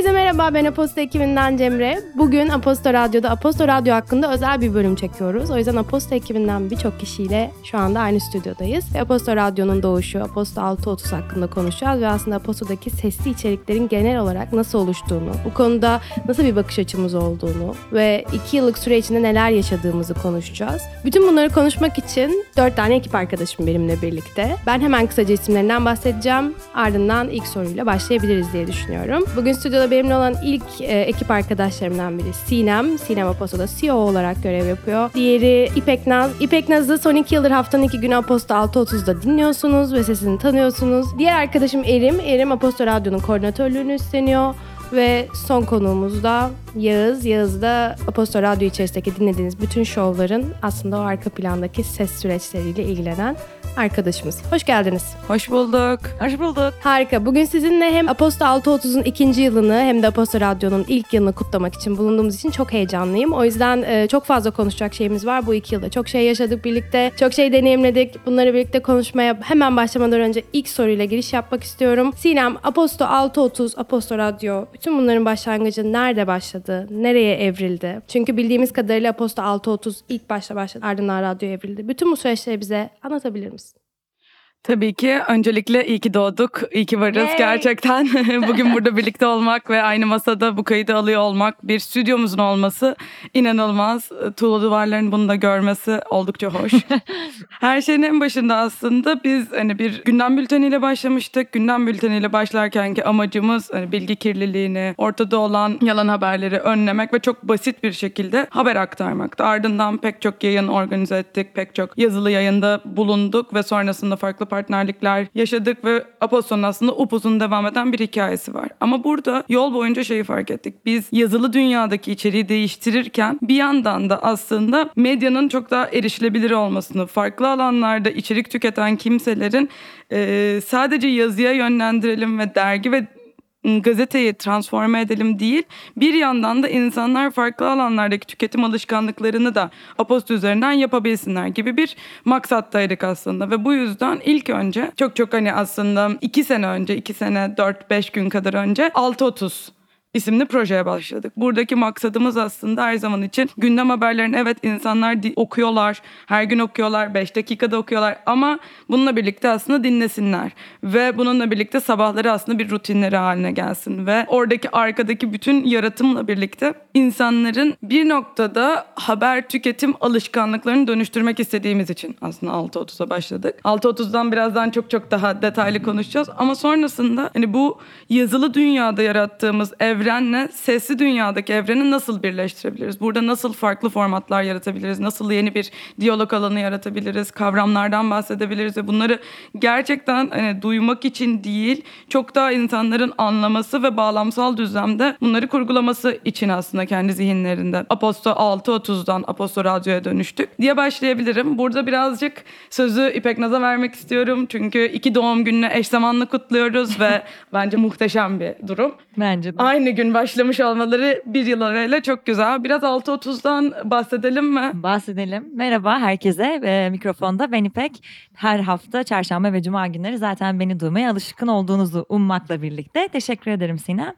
Herkese merhaba ben Aposto ekibinden Cemre. Bugün Aposto Radyo'da Aposto Radyo hakkında özel bir bölüm çekiyoruz. O yüzden Aposto ekibinden birçok kişiyle şu anda aynı stüdyodayız. Ve Aposto Radyo'nun doğuşu, Aposto 630 hakkında konuşacağız ve aslında Aposto'daki sesli içeriklerin genel olarak nasıl oluştuğunu, bu konuda nasıl bir bakış açımız olduğunu ve iki yıllık süre içinde neler yaşadığımızı konuşacağız. Bütün bunları konuşmak için dört tane ekip arkadaşım benimle birlikte. Ben hemen kısaca isimlerinden bahsedeceğim. Ardından ilk soruyla başlayabiliriz diye düşünüyorum. Bugün stüdyoda benimle olan ilk e, ekip arkadaşlarımdan biri Sinem. Sinem Aposto'da CEO olarak görev yapıyor. Diğeri İpek Naz. İpek Naz'ı son iki yıldır haftanın iki günü Aposto 6.30'da dinliyorsunuz ve sesini tanıyorsunuz. Diğer arkadaşım Erim. Erim Aposto Radyo'nun koordinatörlüğünü üstleniyor. Ve son konuğumuz da Yağız. Yağız da Aposto Radyo içerisindeki dinlediğiniz bütün şovların aslında o arka plandaki ses süreçleriyle ilgilenen arkadaşımız. Hoş geldiniz. Hoş bulduk. Hoş bulduk. Harika. Bugün sizinle hem Aposto 630'un ikinci yılını hem de Aposto Radyo'nun ilk yılını kutlamak için bulunduğumuz için çok heyecanlıyım. O yüzden e, çok fazla konuşacak şeyimiz var bu iki yılda. Çok şey yaşadık birlikte, çok şey deneyimledik. Bunları birlikte konuşmaya hemen başlamadan önce ilk soruyla giriş yapmak istiyorum. Sinem, Aposto 630, Aposto Radyo, bütün bunların başlangıcı nerede başladı? Nereye evrildi? Çünkü bildiğimiz kadarıyla Aposto 630 ilk başta başladı, ardından radyo evrildi. Bütün bu süreçleri bize anlatabilir misin? Tabii ki öncelikle iyi ki doğduk, iyi ki varız Yay. gerçekten. Bugün burada birlikte olmak ve aynı masada bu kaydı alıyor olmak, bir stüdyomuzun olması inanılmaz. Tuğla duvarların bunu da görmesi oldukça hoş. Her şeyin en başında aslında biz hani bir gündem bülteniyle başlamıştık. Gündem bülteniyle başlarkenki amacımız hani bilgi kirliliğini, ortada olan yalan haberleri önlemek ve çok basit bir şekilde haber aktarmaktı. Ardından pek çok yayın organize ettik, pek çok yazılı yayında bulunduk ve sonrasında farklı partnerlikler yaşadık ve Aposto'nun aslında upuzun devam eden bir hikayesi var. Ama burada yol boyunca şeyi fark ettik. Biz yazılı dünyadaki içeriği değiştirirken bir yandan da aslında medyanın çok daha erişilebilir olmasını, farklı alanlarda içerik tüketen kimselerin e, sadece yazıya yönlendirelim ve dergi ve gazeteyi transforme edelim değil. Bir yandan da insanlar farklı alanlardaki tüketim alışkanlıklarını da Aposto üzerinden yapabilsinler gibi bir maksattaydık aslında. Ve bu yüzden ilk önce çok çok hani aslında iki sene önce, iki sene dört beş gün kadar önce 6.30 isimli projeye başladık. Buradaki maksadımız aslında her zaman için gündem haberlerini evet insanlar okuyorlar, her gün okuyorlar, 5 dakikada okuyorlar ama bununla birlikte aslında dinlesinler ve bununla birlikte sabahları aslında bir rutinleri haline gelsin ve oradaki arkadaki bütün yaratımla birlikte insanların bir noktada haber tüketim alışkanlıklarını dönüştürmek istediğimiz için aslında 6.30'a başladık. 6.30'dan birazdan çok çok daha detaylı konuşacağız ama sonrasında hani bu yazılı dünyada yarattığımız evrenle sesli dünyadaki evreni nasıl birleştirebiliriz? Burada nasıl farklı formatlar yaratabiliriz? Nasıl yeni bir diyalog alanı yaratabiliriz? Kavramlardan bahsedebiliriz ve bunları gerçekten hani duymak için değil, çok daha insanların anlaması ve bağlamsal düzlemde bunları kurgulaması için aslında kendi zihinlerinde. Aposto 6.30'dan Aposto Radyo'ya dönüştük diye başlayabilirim. Burada birazcık sözü İpek Naz'a vermek istiyorum. Çünkü iki doğum gününü eş zamanlı kutluyoruz ve bence muhteşem bir durum. Bence de. Aynı gün başlamış olmaları bir yıl arayla çok güzel. Biraz 6.30'dan bahsedelim mi? Bahsedelim. Merhaba herkese. Ee, mikrofonda ben İpek. Her hafta çarşamba ve cuma günleri zaten beni duymaya alışkın olduğunuzu ummakla birlikte. Teşekkür ederim Sinem.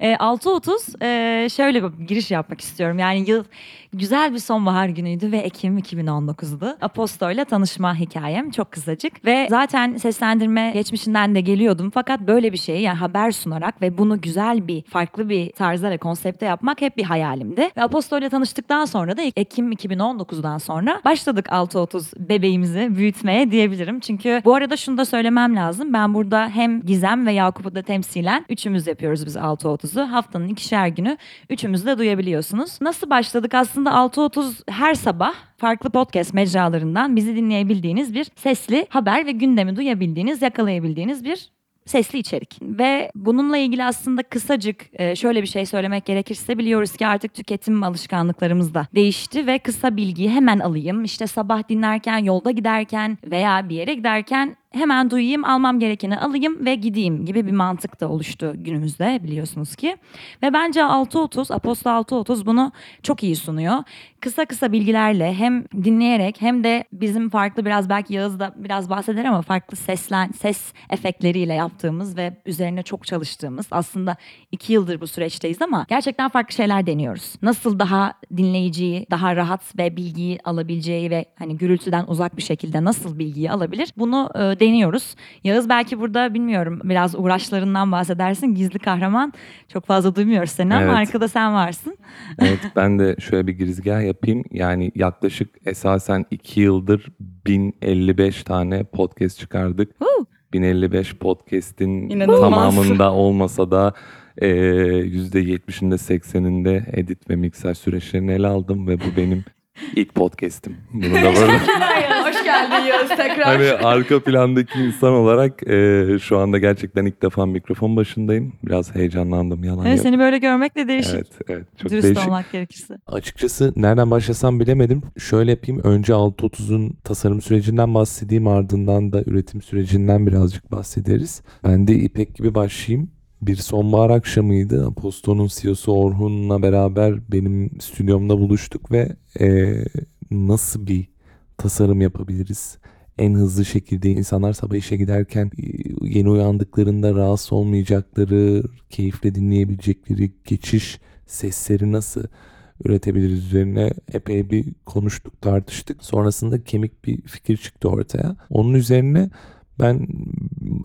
Ee, 6.30 e, şöyle bir giriş yapmak istiyorum. Yani yıl güzel bir sonbahar günüydü ve Ekim 2019'du. Aposto ile tanışma hikayem çok kısacık. Ve zaten seslendirme geçmişinden de geliyordum. Fakat böyle bir şeyi yani haber sunarak ve bunu güzel bir farklı bir tarzda ve konsepte yapmak hep bir hayalimdi. Ve Aposto ile tanıştıktan sonra da Ekim 2019'dan sonra başladık 6.30 bebeğimizi büyütmeye diyebilirim. Çünkü bu arada şunu da söylemem lazım. Ben burada hem Gizem ve Yakup'u da temsilen üçümüz yapıyoruz biz 6.30'u. Haftanın ikişer günü üçümüzü de duyabiliyorsunuz. Nasıl başladık? Aslında 6.30 her sabah farklı podcast mecralarından bizi dinleyebildiğiniz bir sesli haber ve gündemi duyabildiğiniz, yakalayabildiğiniz bir sesli içerik. Ve bununla ilgili aslında kısacık e, şöyle bir şey söylemek gerekirse biliyoruz ki artık tüketim alışkanlıklarımız da değişti ve kısa bilgiyi hemen alayım. İşte sabah dinlerken, yolda giderken veya bir yere giderken hemen duyayım, almam gerekeni alayım ve gideyim gibi bir mantık da oluştu günümüzde biliyorsunuz ki. Ve bence 6.30, Aposto 6.30 bunu çok iyi sunuyor. Kısa kısa bilgilerle hem dinleyerek hem de bizim farklı biraz belki Yağız da biraz bahseder ama farklı seslen, ses efektleriyle yaptığımız ve üzerine çok çalıştığımız aslında iki yıldır bu süreçteyiz ama gerçekten farklı şeyler deniyoruz. Nasıl daha dinleyiciyi daha rahat ve bilgiyi alabileceği ve hani gürültüden uzak bir şekilde nasıl bilgiyi alabilir bunu e, deniyoruz. Yağız belki burada bilmiyorum biraz uğraşlarından bahsedersin. Gizli kahraman çok fazla duymuyoruz seni ama Evet. arkada sen varsın. Evet ben de şöyle bir girizgah yapayım. Yani yaklaşık esasen 2 yıldır 1055 tane podcast çıkardık. Huu. 1055 podcast'in İnanılmaz. tamamında olmasa da e, %70'inde 80'inde edit ve mikser süreçlerini ele aldım ve bu benim ilk podcast'im. Bunu da burada Hoş geldin Yağız tekrar. hani arka plandaki insan olarak e, şu anda gerçekten ilk defa mikrofon başındayım. Biraz heyecanlandım yalan Evet, yok. seni böyle görmek de değişik. Evet, evet çok Dürüst değişik. olmak gerekirse. Açıkçası nereden başlasam bilemedim. Şöyle yapayım. Önce 630'un tasarım sürecinden bahsedeyim. Ardından da üretim sürecinden birazcık bahsederiz. Ben de İpek gibi başlayayım. Bir sonbahar akşamıydı. Aposto'nun CEO'su Orhun'la beraber benim stüdyomda buluştuk ve eee, nasıl bir tasarım yapabiliriz? En hızlı şekilde insanlar sabah işe giderken e, yeni uyandıklarında rahatsız olmayacakları, keyifle dinleyebilecekleri geçiş sesleri nasıl üretebiliriz üzerine epey bir konuştuk, tartıştık. Sonrasında kemik bir fikir çıktı ortaya. Onun üzerine ben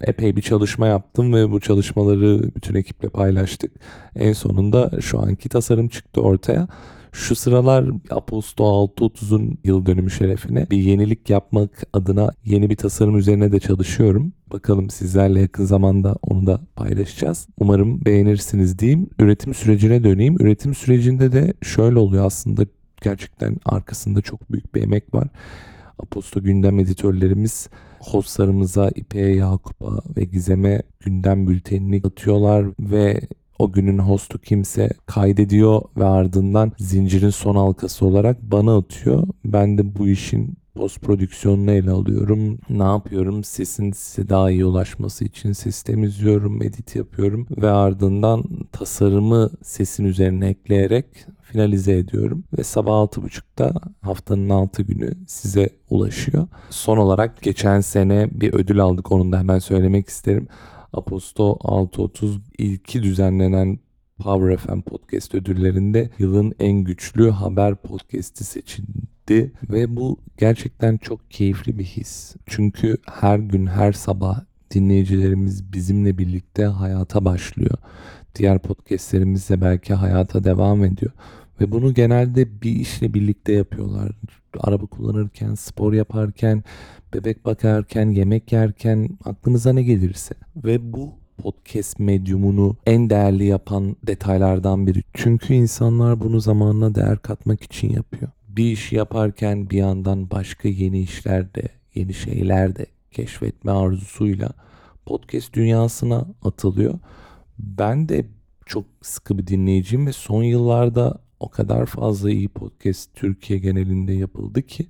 epey bir çalışma yaptım ve bu çalışmaları bütün ekiple paylaştık. En sonunda şu anki tasarım çıktı ortaya. Şu sıralar Aposto 630'un yıl dönümü şerefine bir yenilik yapmak adına yeni bir tasarım üzerine de çalışıyorum. Bakalım sizlerle yakın zamanda onu da paylaşacağız. Umarım beğenirsiniz diyeyim. Üretim sürecine döneyim. Üretim sürecinde de şöyle oluyor aslında gerçekten arkasında çok büyük bir emek var. Aposto gündem editörlerimiz hostlarımıza İpek'e, Yakup'a ve Gizem'e gündem bültenini atıyorlar ve o günün hostu kimse kaydediyor ve ardından zincirin son halkası olarak bana atıyor. Ben de bu işin post prodüksiyonunu ele alıyorum. Ne yapıyorum? Sesin size daha iyi ulaşması için ses temizliyorum, edit yapıyorum ve ardından tasarımı sesin üzerine ekleyerek finalize ediyorum ve sabah 6.30'da haftanın 6 günü size ulaşıyor. Son olarak geçen sene bir ödül aldık onu da hemen söylemek isterim. Aposto 630 ilki düzenlenen Power FM Podcast ödüllerinde yılın en güçlü haber podcast'i seçildi ve bu gerçekten çok keyifli bir his. Çünkü her gün her sabah dinleyicilerimiz bizimle birlikte hayata başlıyor. Diğer podcastlerimiz de belki hayata devam ediyor. Ve bunu genelde bir işle birlikte yapıyorlar. Araba kullanırken, spor yaparken, bebek bakarken, yemek yerken aklınıza ne gelirse. Ve bu podcast medyumunu en değerli yapan detaylardan biri. Çünkü insanlar bunu zamanla değer katmak için yapıyor. Bir işi yaparken bir yandan başka yeni işler de, yeni şeyler de keşfetme arzusuyla podcast dünyasına atılıyor. Ben de çok sıkı bir dinleyiciyim ve son yıllarda o kadar fazla iyi podcast Türkiye genelinde yapıldı ki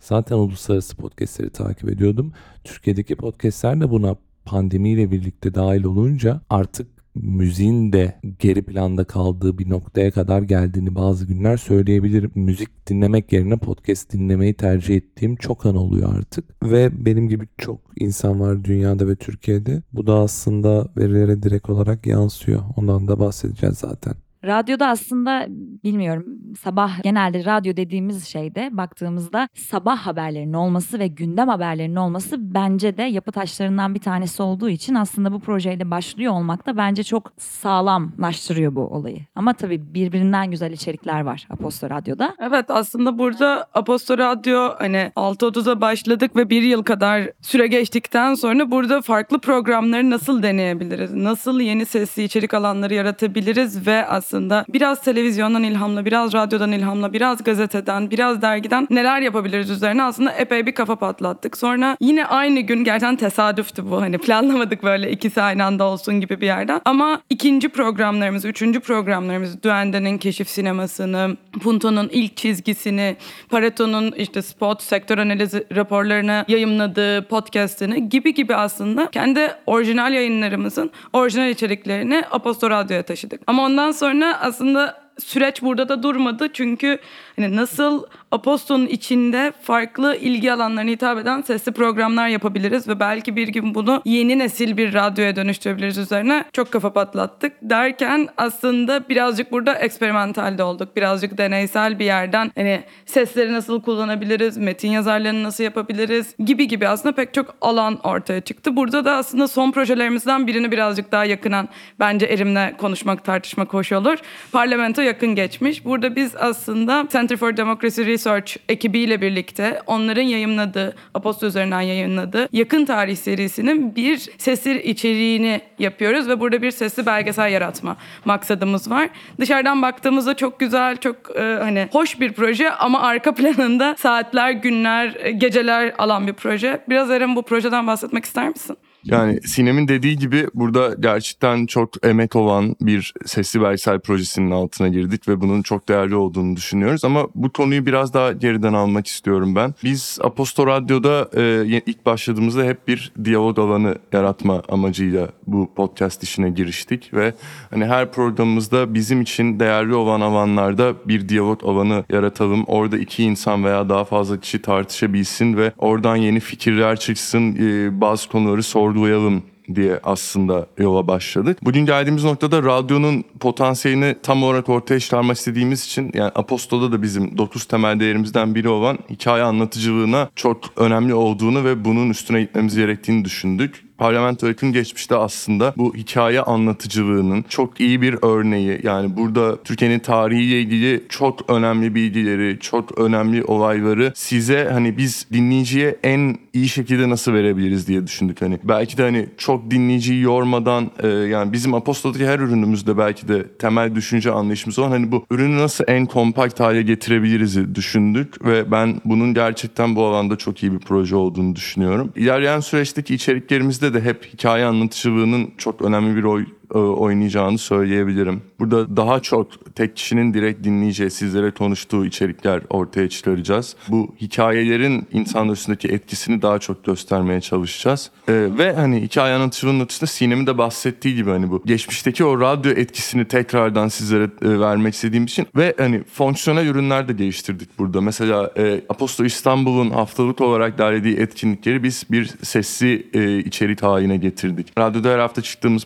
zaten uluslararası podcastleri takip ediyordum. Türkiye'deki podcastler de buna pandemiyle birlikte dahil olunca artık müziğin de geri planda kaldığı bir noktaya kadar geldiğini bazı günler söyleyebilirim. Müzik dinlemek yerine podcast dinlemeyi tercih ettiğim çok an oluyor artık. Ve benim gibi çok insan var dünyada ve Türkiye'de. Bu da aslında verilere direkt olarak yansıyor. Ondan da bahsedeceğiz zaten. Radyoda aslında bilmiyorum sabah genelde radyo dediğimiz şeyde baktığımızda sabah haberlerinin olması ve gündem haberlerinin olması bence de yapı taşlarından bir tanesi olduğu için aslında bu projeyle başlıyor olmak da bence çok sağlamlaştırıyor bu olayı. Ama tabii birbirinden güzel içerikler var Aposto Radyo'da. Evet aslında burada Aposto Radyo hani 6.30'a başladık ve bir yıl kadar süre geçtikten sonra burada farklı programları nasıl deneyebiliriz? Nasıl yeni sesli içerik alanları yaratabiliriz ve aslında biraz televizyondan ilhamla, biraz radyodan ilhamla, biraz gazeteden, biraz dergiden neler yapabiliriz üzerine aslında epey bir kafa patlattık. Sonra yine aynı gün gerçekten tesadüftü bu hani planlamadık böyle ikisi aynı anda olsun gibi bir yerden. Ama ikinci programlarımız, üçüncü programlarımız Duende'nin keşif sinemasını, Punto'nun ilk çizgisini, Pareto'nun işte spot, sektör analizi raporlarını yayımladığı podcastini gibi gibi aslında kendi orijinal yayınlarımızın orijinal içeriklerini Aposto Radyo'ya taşıdık. Ama ondan sonra aslında süreç burada da durmadı çünkü hani nasıl Aposto'nun içinde farklı ilgi alanlarına hitap eden sesli programlar yapabiliriz ve belki bir gün bunu yeni nesil bir radyoya dönüştürebiliriz üzerine çok kafa patlattık derken aslında birazcık burada eksperimental de olduk. Birazcık deneysel bir yerden hani sesleri nasıl kullanabiliriz, metin yazarlarını nasıl yapabiliriz gibi gibi aslında pek çok alan ortaya çıktı. Burada da aslında son projelerimizden birini birazcık daha yakınan bence Erim'le konuşmak, tartışmak hoş olur. Parlamento yakın geçmiş. Burada biz aslında Center for Democracy Research ekibiyle birlikte onların yayınladığı, Aposto üzerinden yayınladığı yakın tarih serisinin bir sesli içeriğini yapıyoruz ve burada bir sesli belgesel yaratma maksadımız var. Dışarıdan baktığımızda çok güzel, çok e, hani hoş bir proje ama arka planında saatler, günler, e, geceler alan bir proje. Biraz Eren bu projeden bahsetmek ister misin? Yani Sinem'in dediği gibi burada gerçekten çok emek olan bir sesli belgesel projesinin altına girdik ve bunun çok değerli olduğunu düşünüyoruz. Ama bu konuyu biraz daha geriden almak istiyorum ben. Biz Aposto Radyo'da e, ilk başladığımızda hep bir diyalog alanı yaratma amacıyla bu podcast işine giriştik ve hani her programımızda bizim için değerli olan alanlarda bir diyalog alanı yaratalım. Orada iki insan veya daha fazla kişi tartışabilsin ve oradan yeni fikirler çıksın, e, bazı konuları sorgulayalım diye aslında yola başladık. Bugün geldiğimiz noktada radyonun potansiyelini tam olarak ortaya çıkarmak istediğimiz için yani Apostol'da da bizim 9 temel değerimizden biri olan hikaye anlatıcılığına çok önemli olduğunu ve bunun üstüne gitmemiz gerektiğini düşündük. Parlamento yakın geçmişte aslında bu hikaye anlatıcılığının çok iyi bir örneği. Yani burada Türkiye'nin tarihiyle ilgili çok önemli bilgileri, çok önemli olayları size hani biz dinleyiciye en iyi şekilde nasıl verebiliriz diye düşündük. Hani belki de hani çok dinleyiciyi yormadan e, yani bizim Apostol'daki her ürünümüzde belki de temel düşünce anlayışımız olan hani bu ürünü nasıl en kompakt hale getirebiliriz düşündük ve ben bunun gerçekten bu alanda çok iyi bir proje olduğunu düşünüyorum. İlerleyen süreçteki içeriklerimizde de hep hikaye anlatıcılığının çok önemli bir rol oynayacağını söyleyebilirim. Burada daha çok tek kişinin direkt dinleyeceği, sizlere konuştuğu içerikler ortaya çıkaracağız. Bu hikayelerin insanlar üstündeki etkisini daha çok göstermeye çalışacağız. Ee, ve hani hikaye anlatıcılığının ötesinde Sinem'in de bahsettiği gibi hani bu geçmişteki o radyo etkisini tekrardan sizlere e, vermek istediğim için ve hani fonksiyonel ürünler de geliştirdik burada. Mesela e, Aposto İstanbul'un haftalık olarak derlediği etkinlikleri biz bir sesli e, içerik haline getirdik. Radyoda her hafta çıktığımız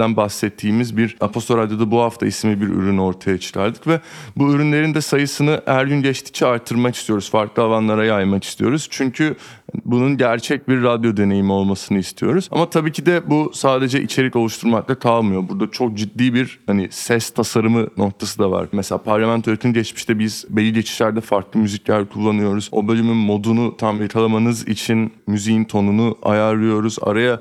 podcastlerden bahsettiğimiz bir Aposto Radyo'da bu hafta isimli bir ürün ortaya çıkardık ve bu ürünlerin de sayısını her gün geçtikçe arttırmak istiyoruz. Farklı alanlara yaymak istiyoruz. Çünkü bunun gerçek bir radyo deneyimi olmasını istiyoruz. Ama tabii ki de bu sadece içerik oluşturmakla kalmıyor. Burada çok ciddi bir hani ses tasarımı noktası da var. Mesela parlamento yakın geçmişte biz belli geçişlerde farklı müzikler kullanıyoruz. O bölümün modunu tam yakalamanız için müziğin tonunu ayarlıyoruz. Araya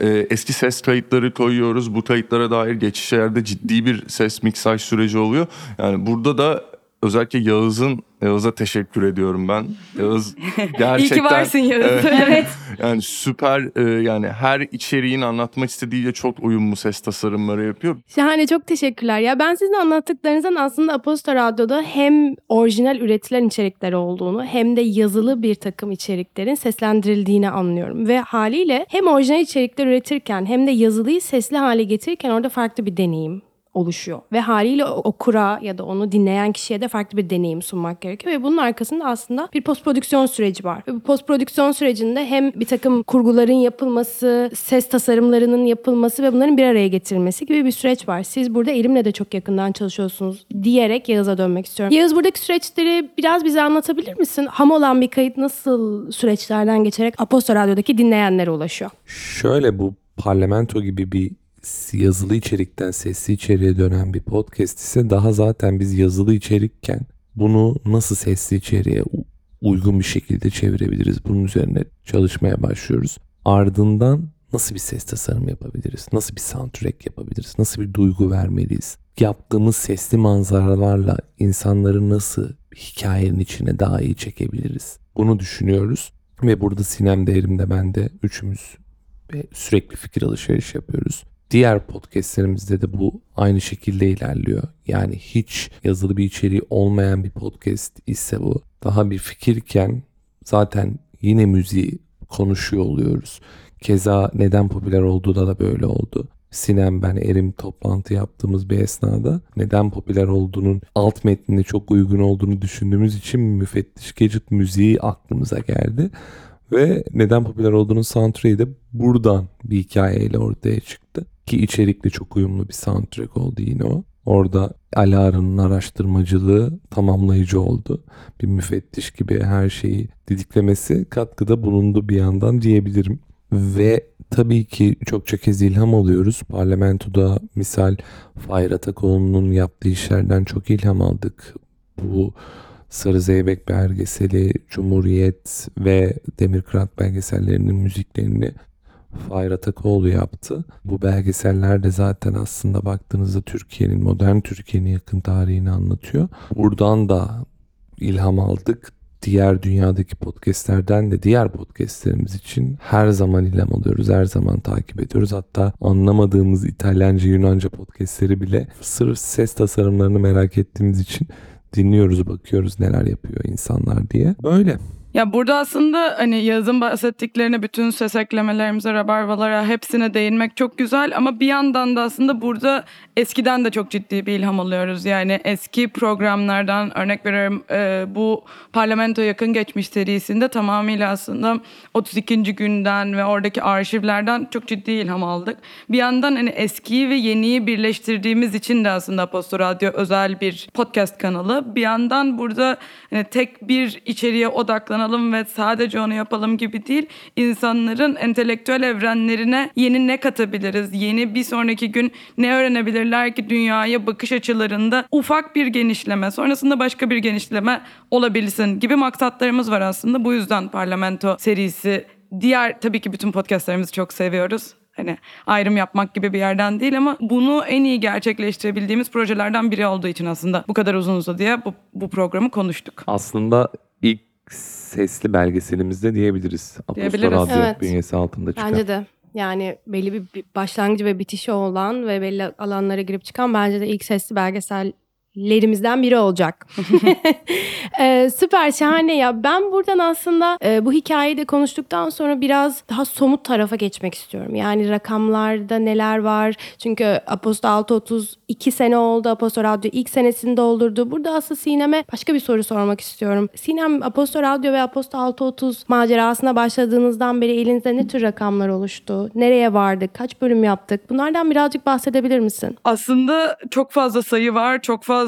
e, eski ses kayıtları koyuyoruz. Bu kayıtlara dair geçişlerde ciddi bir ses miksaj süreci oluyor. Yani burada da özellikle Yağız'ın Yağız'a teşekkür ediyorum ben. Yağız gerçekten... İyi ki varsın Yağız. Evet. Evet. Yani süper e, yani her içeriğin anlatmak istediğiyle çok uyumlu ses tasarımları yapıyor. Şahane çok teşekkürler. Ya ben sizin anlattıklarınızdan aslında Aposto Radyo'da hem orijinal üretilen içerikler olduğunu hem de yazılı bir takım içeriklerin seslendirildiğini anlıyorum. Ve haliyle hem orijinal içerikler üretirken hem de yazılıyı sesli hale getirirken orada farklı bir deneyim oluşuyor. Ve haliyle okura ya da onu dinleyen kişiye de farklı bir deneyim sunmak gerekiyor. Ve bunun arkasında aslında bir post prodüksiyon süreci var. Ve bu post prodüksiyon sürecinde hem bir takım kurguların yapılması, ses tasarımlarının yapılması ve bunların bir araya getirilmesi gibi bir süreç var. Siz burada Elim'le de çok yakından çalışıyorsunuz diyerek Yağız'a dönmek istiyorum. Yağız buradaki süreçleri biraz bize anlatabilir misin? Ham olan bir kayıt nasıl süreçlerden geçerek Aposto Radyo'daki dinleyenlere ulaşıyor? Şöyle bu parlamento gibi bir yazılı içerikten sesli içeriğe dönen bir podcast ise daha zaten biz yazılı içerikken bunu nasıl sesli içeriğe uygun bir şekilde çevirebiliriz bunun üzerine çalışmaya başlıyoruz. Ardından Nasıl bir ses tasarım yapabiliriz? Nasıl bir soundtrack yapabiliriz? Nasıl bir duygu vermeliyiz? Yaptığımız sesli manzaralarla insanları nasıl hikayenin içine daha iyi çekebiliriz? Bunu düşünüyoruz. Ve burada Sinem de Erim ben de üçümüz sürekli fikir alışveriş yapıyoruz. Diğer podcastlerimizde de bu aynı şekilde ilerliyor. Yani hiç yazılı bir içeriği olmayan bir podcast ise bu. Daha bir fikirken zaten yine müziği konuşuyor oluyoruz. Keza neden popüler olduğu da da böyle oldu. Sinem ben Erim toplantı yaptığımız bir esnada neden popüler olduğunun alt metnine çok uygun olduğunu düşündüğümüz için müfettiş Gadget müziği aklımıza geldi. Ve neden popüler olduğunun soundtrack'i de buradan bir hikayeyle ortaya çıktı. Ki içerikle çok uyumlu bir soundtrack oldu yine o. Orada Alara'nın araştırmacılığı tamamlayıcı oldu. Bir müfettiş gibi her şeyi didiklemesi katkıda bulundu bir yandan diyebilirim. Ve tabii ki çokça kez ilham alıyoruz. Parlamentoda misal Fahir Atakoğlu'nun yaptığı işlerden çok ilham aldık. Bu Sarı Zeybek belgeseli, Cumhuriyet ve Demirkırat belgesellerinin müziklerini Fahir Atakoğlu yaptı. Bu belgeseller de zaten aslında baktığınızda Türkiye'nin, modern Türkiye'nin yakın tarihini anlatıyor. Buradan da ilham aldık. Diğer dünyadaki podcastlerden de diğer podcastlerimiz için her zaman ilham alıyoruz. Her zaman takip ediyoruz. Hatta anlamadığımız İtalyanca, Yunanca podcastleri bile sırf ses tasarımlarını merak ettiğimiz için dinliyoruz, bakıyoruz neler yapıyor insanlar diye. Böyle. Ya burada aslında hani yazın bahsettiklerine bütün ses eklemelerimize, rabarvalara hepsine değinmek çok güzel ama bir yandan da aslında burada eskiden de çok ciddi bir ilham alıyoruz. Yani eski programlardan örnek veriyorum e, bu parlamento yakın geçmiş serisinde tamamıyla aslında 32. günden ve oradaki arşivlerden çok ciddi ilham aldık. Bir yandan hani eskiyi ve yeniyi birleştirdiğimiz için de aslında Aposto Radyo özel bir podcast kanalı. Bir yandan burada hani tek bir içeriğe odaklanalım ve sadece onu yapalım gibi değil. İnsanların entelektüel evrenlerine yeni ne katabiliriz? Yeni bir sonraki gün ne öğrenebilirler ki dünyaya bakış açılarında ufak bir genişleme, sonrasında başka bir genişleme olabilsin gibi maksatlarımız var aslında. Bu yüzden Parlamento serisi diğer tabii ki bütün podcastlarımızı çok seviyoruz. Hani ayrım yapmak gibi bir yerden değil ama bunu en iyi gerçekleştirebildiğimiz projelerden biri olduğu için aslında bu kadar uzun uzadıya bu, bu programı konuştuk. Aslında ilk sesli belgeselimizde diyebiliriz. Aposto Diyebiliriz. Radyo Evet. bünyesi altında çıkan. Bence de. Yani belli bir başlangıcı ve bitişi olan ve belli alanlara girip çıkan bence de ilk sesli belgesellerimizden biri olacak. Ee, süper şahane ya. Ben buradan aslında e, bu hikayeyi de konuştuktan sonra biraz daha somut tarafa geçmek istiyorum. Yani rakamlarda neler var? Çünkü Aposto 630 iki sene oldu. Aposto Radyo ilk senesini doldurdu. Burada aslında Sinem'e başka bir soru sormak istiyorum. Sinem Aposto Radyo ve Aposto 630 macerasına başladığınızdan beri elinizde ne tür rakamlar oluştu? Nereye vardık? Kaç bölüm yaptık? Bunlardan birazcık bahsedebilir misin? Aslında çok fazla sayı var, çok fazla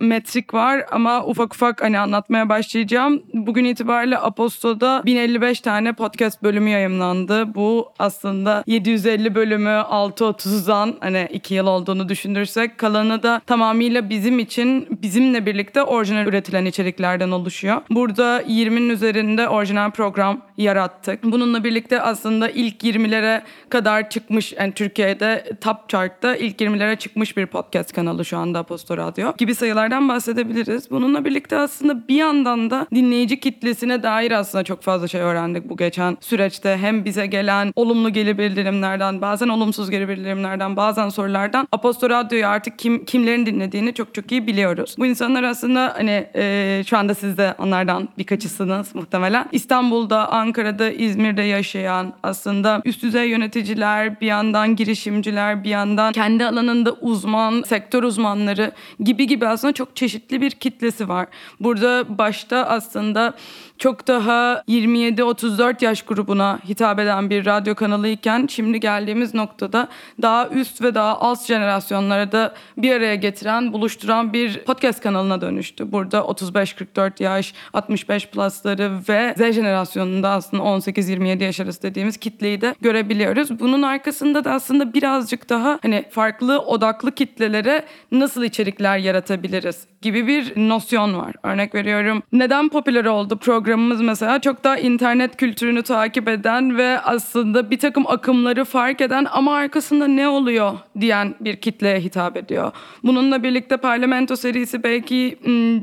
metrik var ama ufak ufak hani anlatmaya başlayacağım. Bugün itibariyle Aposto'da 1055 tane podcast bölümü yayınlandı. Bu aslında 750 bölümü 6.30'dan hani 2 yıl olduğunu düşünürsek kalanı da tamamıyla bizim için bizimle birlikte orijinal üretilen içeriklerden oluşuyor. Burada 20'nin üzerinde orijinal program yarattık. Bununla birlikte aslında ilk 20'lere kadar çıkmış yani Türkiye'de top chart'ta ilk 20'lere çıkmış bir podcast kanalı şu anda Aposto Radyo gibi sayılardan bahsedebiliriz. Bununla birlikte aslında bir yandan da dinleyici kitlesine dair aslında çok fazla şey öğrendik bu geçen süreçte. Hem bize gelen olumlu geri bildirimlerden, bazen olumsuz geri bildirimlerden, bazen sorulardan Aposto Radyo'yu artık kim kimlerin dinlediğini çok çok iyi biliyoruz. Bu insanlar aslında hani e, şu anda siz de onlardan birkaçısınız muhtemelen. İstanbul'da, Ankara'da, İzmir'de yaşayan aslında üst düzey yöneticiler, bir yandan girişimciler, bir yandan kendi alanında uzman, sektör uzmanları gibi gibi aslında çok çeşitli bir kitlesi var. Burada başta aslında çok daha 27-34 yaş grubuna hitap eden bir radyo kanalı iken şimdi geldiğimiz noktada daha üst ve daha alt jenerasyonlara da bir araya getiren, buluşturan bir podcast kanalına dönüştü. Burada 35-44 yaş, 65 plusları ve Z jenerasyonunda aslında 18-27 yaş arası dediğimiz kitleyi de görebiliyoruz. Bunun arkasında da aslında birazcık daha hani farklı odaklı kitlelere nasıl içerikler yaratabiliriz gibi bir nosyon var. Örnek veriyorum. Neden popüler oldu program programımız mesela çok daha internet kültürünü takip eden ve aslında bir takım akımları fark eden ama arkasında ne oluyor diyen bir kitleye hitap ediyor. Bununla birlikte parlamento serisi belki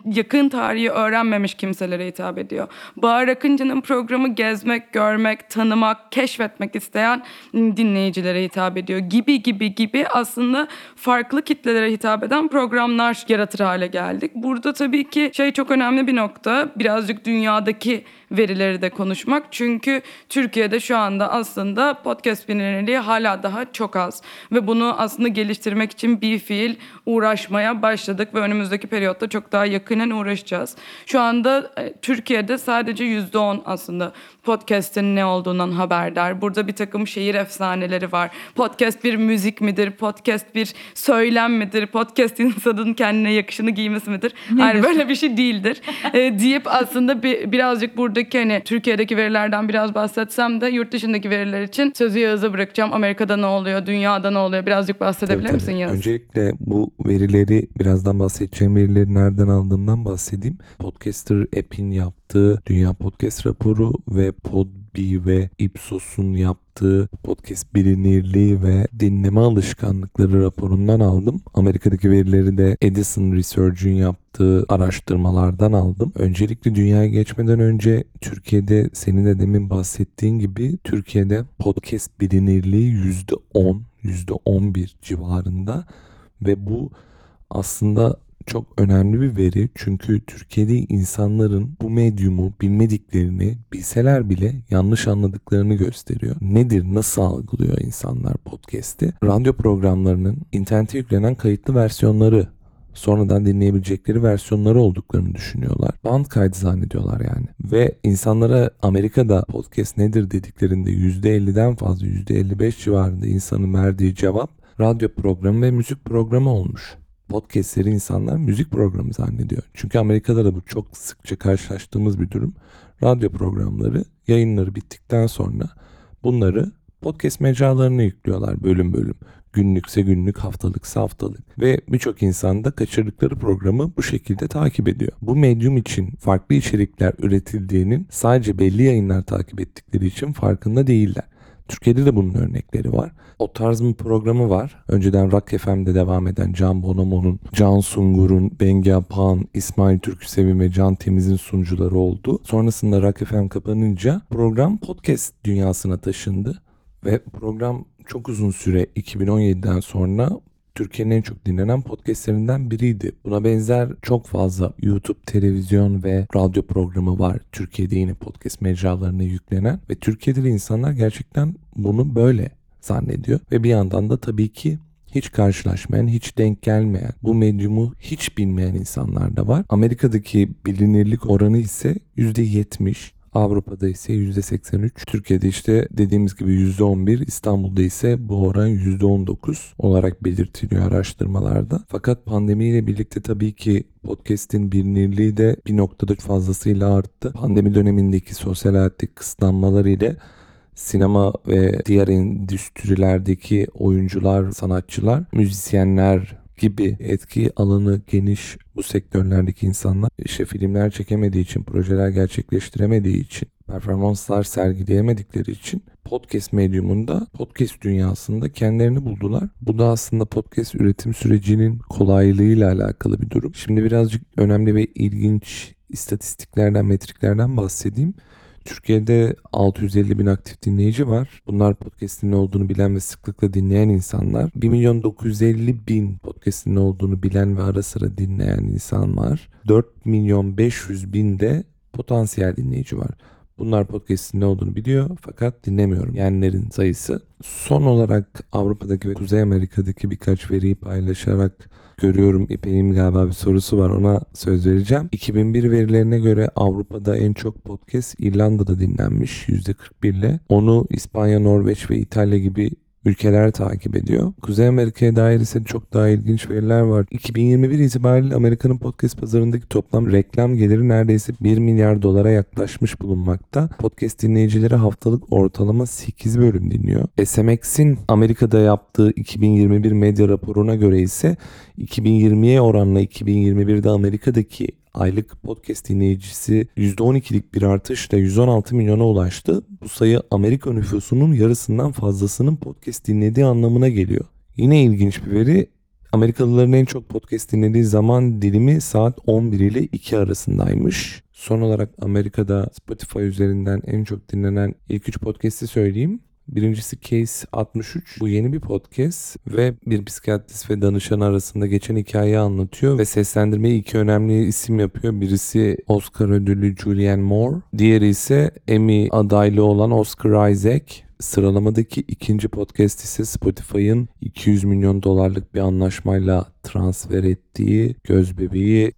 yakın tarihi öğrenmemiş kimselere hitap ediyor. Bahar Akıncı'nın programı gezmek, görmek, tanımak, keşfetmek isteyen dinleyicilere hitap ediyor. Gibi gibi gibi aslında farklı kitlelere hitap eden programlar yaratır hale geldik. Burada tabii ki şey çok önemli bir nokta. Birazcık dünyadaki verileri de konuşmak. Çünkü Türkiye'de şu anda aslında podcast bilinirliği hala daha çok az. Ve bunu aslında geliştirmek için bir fiil uğraşmaya başladık ve önümüzdeki periyotta çok daha yakinen uğraşacağız. Şu anda e, Türkiye'de sadece %10 aslında podcast'in ne olduğundan haberdar. Burada bir takım şehir efsaneleri var. Podcast bir müzik midir? Podcast bir söylem midir? Podcast insanın kendine yakışını giymesi midir? Hayır böyle bir şey değildir. E, deyip aslında bir, birazcık buradaki hani Türkiye'deki verilerden biraz bahsetsem de yurt dışındaki veriler için sözü Yağız'a bırakacağım. Amerika'da ne oluyor? Dünyada ne oluyor? Birazcık bahsedebilir Tabii, misin tabii. Yağız? Öncelikle bu verileri birazdan bahsedeceğim verileri nereden aldığımdan bahsedeyim. Podcaster App'in yaptığı Dünya Podcast raporu ve Podbee ve Ipsos'un yaptığı podcast bilinirliği ve dinleme alışkanlıkları raporundan aldım. Amerika'daki verileri de Edison Research'ün yaptığı araştırmalardan aldım. Öncelikle dünyaya geçmeden önce Türkiye'de senin de demin bahsettiğin gibi Türkiye'de podcast bilinirliği %10, %11 civarında ve bu aslında çok önemli bir veri çünkü Türkiye'de insanların bu medyumu bilmediklerini bilseler bile yanlış anladıklarını gösteriyor. Nedir, nasıl algılıyor insanlar podcast'i? Radyo programlarının internete yüklenen kayıtlı versiyonları sonradan dinleyebilecekleri versiyonları olduklarını düşünüyorlar. Band kaydı zannediyorlar yani. Ve insanlara Amerika'da podcast nedir dediklerinde %50'den fazla %55 civarında insanın verdiği cevap radyo programı ve müzik programı olmuş. Podcastleri insanlar müzik programı zannediyor. Çünkü Amerika'da da bu çok sıkça karşılaştığımız bir durum. Radyo programları yayınları bittikten sonra bunları podcast mecralarına yüklüyorlar bölüm bölüm. Günlükse günlük, haftalıksa haftalık. Ve birçok insan da kaçırdıkları programı bu şekilde takip ediyor. Bu medyum için farklı içerikler üretildiğinin sadece belli yayınlar takip ettikleri için farkında değiller. Türkiye'de de bunun örnekleri var. O tarz bir programı var. Önceden Rock FM'de devam eden Can Bonomo'nun, Can Sungur'un, Bengi Apan, İsmail Türksevi ve Can Temiz'in sunucuları oldu. Sonrasında Rock FM kapanınca program podcast dünyasına taşındı. Ve program çok uzun süre 2017'den sonra Türkiye'nin en çok dinlenen podcastlerinden biriydi. Buna benzer çok fazla YouTube, televizyon ve radyo programı var. Türkiye'de yine podcast mecralarına yüklenen ve Türkiye'de de insanlar gerçekten bunu böyle zannediyor. Ve bir yandan da tabii ki hiç karşılaşmayan, hiç denk gelmeyen, bu medyumu hiç bilmeyen insanlar da var. Amerika'daki bilinirlik oranı ise %70. Avrupa'da ise %83. Türkiye'de işte dediğimiz gibi %11. İstanbul'da ise bu oran %19 olarak belirtiliyor araştırmalarda. Fakat pandemiyle birlikte tabii ki podcast'in bilinirliği de bir noktada fazlasıyla arttı. Pandemi dönemindeki sosyal hayattaki kısıtlanmalar ile sinema ve diğer endüstrilerdeki oyuncular, sanatçılar, müzisyenler gibi etki alanı geniş bu sektörlerdeki insanlar işte filmler çekemediği için, projeler gerçekleştiremediği için, performanslar sergileyemedikleri için podcast medyumunda, podcast dünyasında kendilerini buldular. Bu da aslında podcast üretim sürecinin kolaylığıyla alakalı bir durum. Şimdi birazcık önemli ve ilginç istatistiklerden, metriklerden bahsedeyim. Türkiye'de 650 bin aktif dinleyici var. Bunlar podcast'in ne olduğunu bilen ve sıklıkla dinleyen insanlar. 1 milyon 950 bin podcast'in ne olduğunu bilen ve ara sıra dinleyen insan var. 4 milyon 500 bin de potansiyel dinleyici var. Bunlar podcast'in ne olduğunu biliyor fakat dinlemiyorum. Yenlerin sayısı. Son olarak Avrupa'daki ve Kuzey Amerika'daki birkaç veriyi paylaşarak görüyorum. İpek'in galiba bir sorusu var ona söz vereceğim. 2001 verilerine göre Avrupa'da en çok podcast İrlanda'da dinlenmiş %41 ile. Onu İspanya, Norveç ve İtalya gibi ülkeler takip ediyor. Kuzey Amerika'ya dair ise çok daha ilginç veriler var. 2021 itibariyle Amerika'nın podcast pazarındaki toplam reklam geliri neredeyse 1 milyar dolara yaklaşmış bulunmakta. Podcast dinleyicileri haftalık ortalama 8 bölüm dinliyor. SMX'in Amerika'da yaptığı 2021 medya raporuna göre ise 2020'ye oranla 2021'de Amerika'daki aylık podcast dinleyicisi %12'lik bir artışla 116 milyona ulaştı. Bu sayı Amerika nüfusunun yarısından fazlasının podcast dinlediği anlamına geliyor. Yine ilginç bir veri Amerikalıların en çok podcast dinlediği zaman dilimi saat 11 ile 2 arasındaymış. Son olarak Amerika'da Spotify üzerinden en çok dinlenen ilk 3 podcast'i söyleyeyim. Birincisi Case 63. Bu yeni bir podcast ve bir psikiyatrist ve danışan arasında geçen hikayeyi anlatıyor ve seslendirmeyi iki önemli isim yapıyor. Birisi Oscar ödüllü Julianne Moore. Diğeri ise Emmy adaylı olan Oscar Isaac. Sıralamadaki ikinci podcast ise Spotify'ın 200 milyon dolarlık bir anlaşmayla transfer ettiği göz bebeği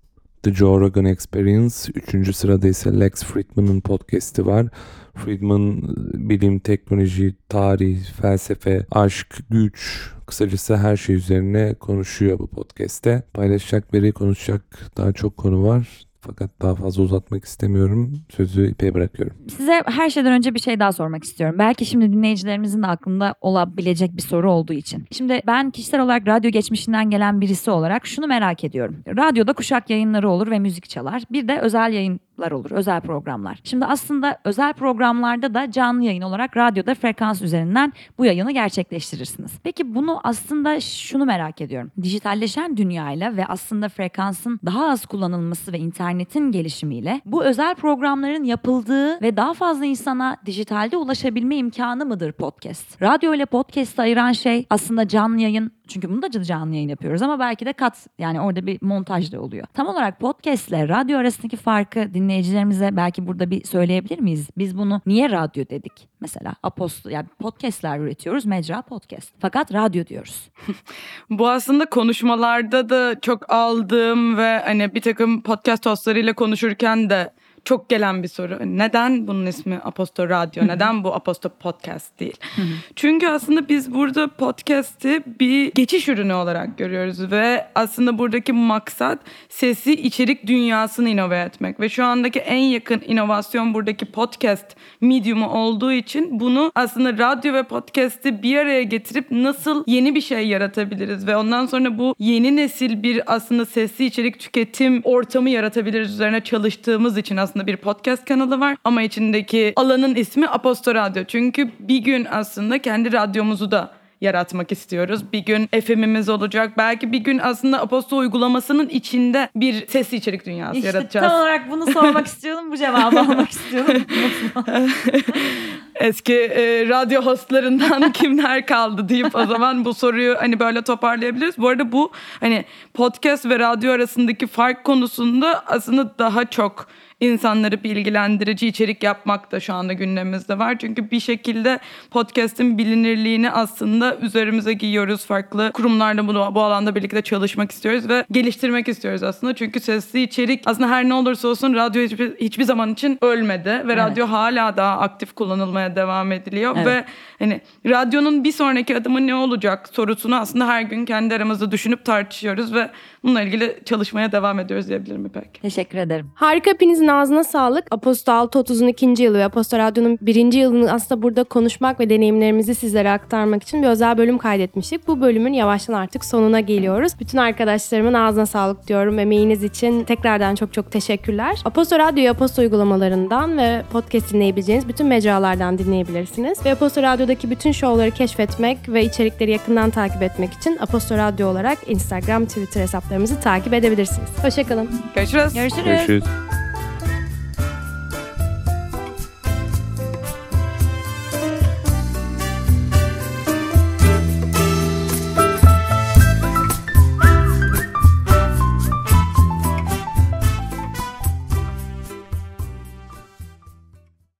The Joe Rogan Experience. Üçüncü sırada ise Lex Friedman'ın podcast'i var. Friedman bilim, teknoloji, tarih, felsefe, aşk, güç, kısacası her şey üzerine konuşuyor bu podcast'te. Paylaşacak veri konuşacak daha çok konu var. Fakat daha fazla uzatmak istemiyorum. Sözü İpek'e bırakıyorum. Size her şeyden önce bir şey daha sormak istiyorum. Belki şimdi dinleyicilerimizin de aklında olabilecek bir soru olduğu için. Şimdi ben kişisel olarak radyo geçmişinden gelen birisi olarak şunu merak ediyorum. Radyoda kuşak yayınları olur ve müzik çalar. Bir de özel yayınlar olur, özel programlar. Şimdi aslında özel programlarda da canlı yayın olarak radyoda frekans üzerinden bu yayını gerçekleştirirsiniz. Peki bunu aslında şunu merak ediyorum. Dijitalleşen dünyayla ve aslında frekansın daha az kullanılması ve internetin gelişimiyle bu özel programların yapıldığı ve daha fazla insana dijitalde ulaşabilme imkanı mıdır podcast? Radyo ile podcast'ı ayıran şey aslında canlı yayın çünkü bunu da canlı yayın yapıyoruz ama belki de kat yani orada bir montaj da oluyor. Tam olarak podcast ile radyo arasındaki farkı dinleyicilerimize belki burada bir söyleyebilir miyiz? Biz bunu niye radyo dedik? Mesela aposto yani podcast'ler üretiyoruz mecra podcast. Fakat radyo diyoruz. Bu aslında konuşmalarda da çok aldığım ve hani bir takım podcast hostlarıyla konuşurken de çok gelen bir soru. Neden bunun ismi Aposto Radyo? Neden bu Aposto Podcast değil? Çünkü aslında biz burada podcast'i bir geçiş ürünü olarak görüyoruz ve aslında buradaki maksat sesi içerik dünyasını inove etmek ve şu andaki en yakın inovasyon buradaki podcast medium'u olduğu için bunu aslında radyo ve podcast'i bir araya getirip nasıl yeni bir şey yaratabiliriz ve ondan sonra bu yeni nesil bir aslında sesli içerik tüketim ortamı yaratabiliriz üzerine çalıştığımız için aslında bir podcast kanalı var ama içindeki alanın ismi Aposto Radyo. Çünkü bir gün aslında kendi radyomuzu da yaratmak istiyoruz. Bir gün FM'imiz olacak. Belki bir gün aslında Aposto uygulamasının içinde bir sesli içerik dünyası İşte yaratacağız. tam olarak bunu sormak istiyordum. Bu cevabı almak istiyordum. Eski e, radyo hostlarından kimler kaldı deyip o zaman bu soruyu hani böyle toparlayabiliriz. Bu arada bu hani podcast ve radyo arasındaki fark konusunda aslında daha çok insanları bilgilendirici içerik yapmak da şu anda gündemimizde var. Çünkü bir şekilde podcast'in bilinirliğini aslında üzerimize giyiyoruz. Farklı kurumlarla bunu, bu alanda birlikte çalışmak istiyoruz ve geliştirmek istiyoruz aslında. Çünkü sesli içerik aslında her ne olursa olsun radyo hiçbir, hiçbir zaman için ölmedi ve Evet. radyo hala daha aktif kullanılmaya devam ediliyor Evet. ve hani radyonun bir sonraki adımı ne olacak sorusunu aslında her gün kendi aramızda düşünüp tartışıyoruz ve bununla ilgili çalışmaya devam ediyoruz diyebilirim İpek. Teşekkür ederim. Harika hepinizin ağzına sağlık. Aposto 630'un ikinci yılı ve Aposto Radyo'nun birinci yılını aslında burada konuşmak ve deneyimlerimizi sizlere aktarmak için bir özel bölüm kaydetmiştik. Bu bölümün yavaştan artık sonuna geliyoruz. Bütün arkadaşlarımın ağzına sağlık diyorum. Emeğiniz için tekrardan çok çok teşekkürler. Aposto Radyo'yu Aposto uygulamalarından ve podcast dinleyebileceğiniz bütün mecralardan dinleyebilirsiniz. Ve Aposto Radyo'daki bütün şovları keşfetmek ve içerikleri yakından takip etmek için Aposto Radyo olarak Instagram, Twitter hesaplarımızı takip edebilirsiniz. Hoşçakalın. Görüşürüz. Görüşürüz. Görüşürüz.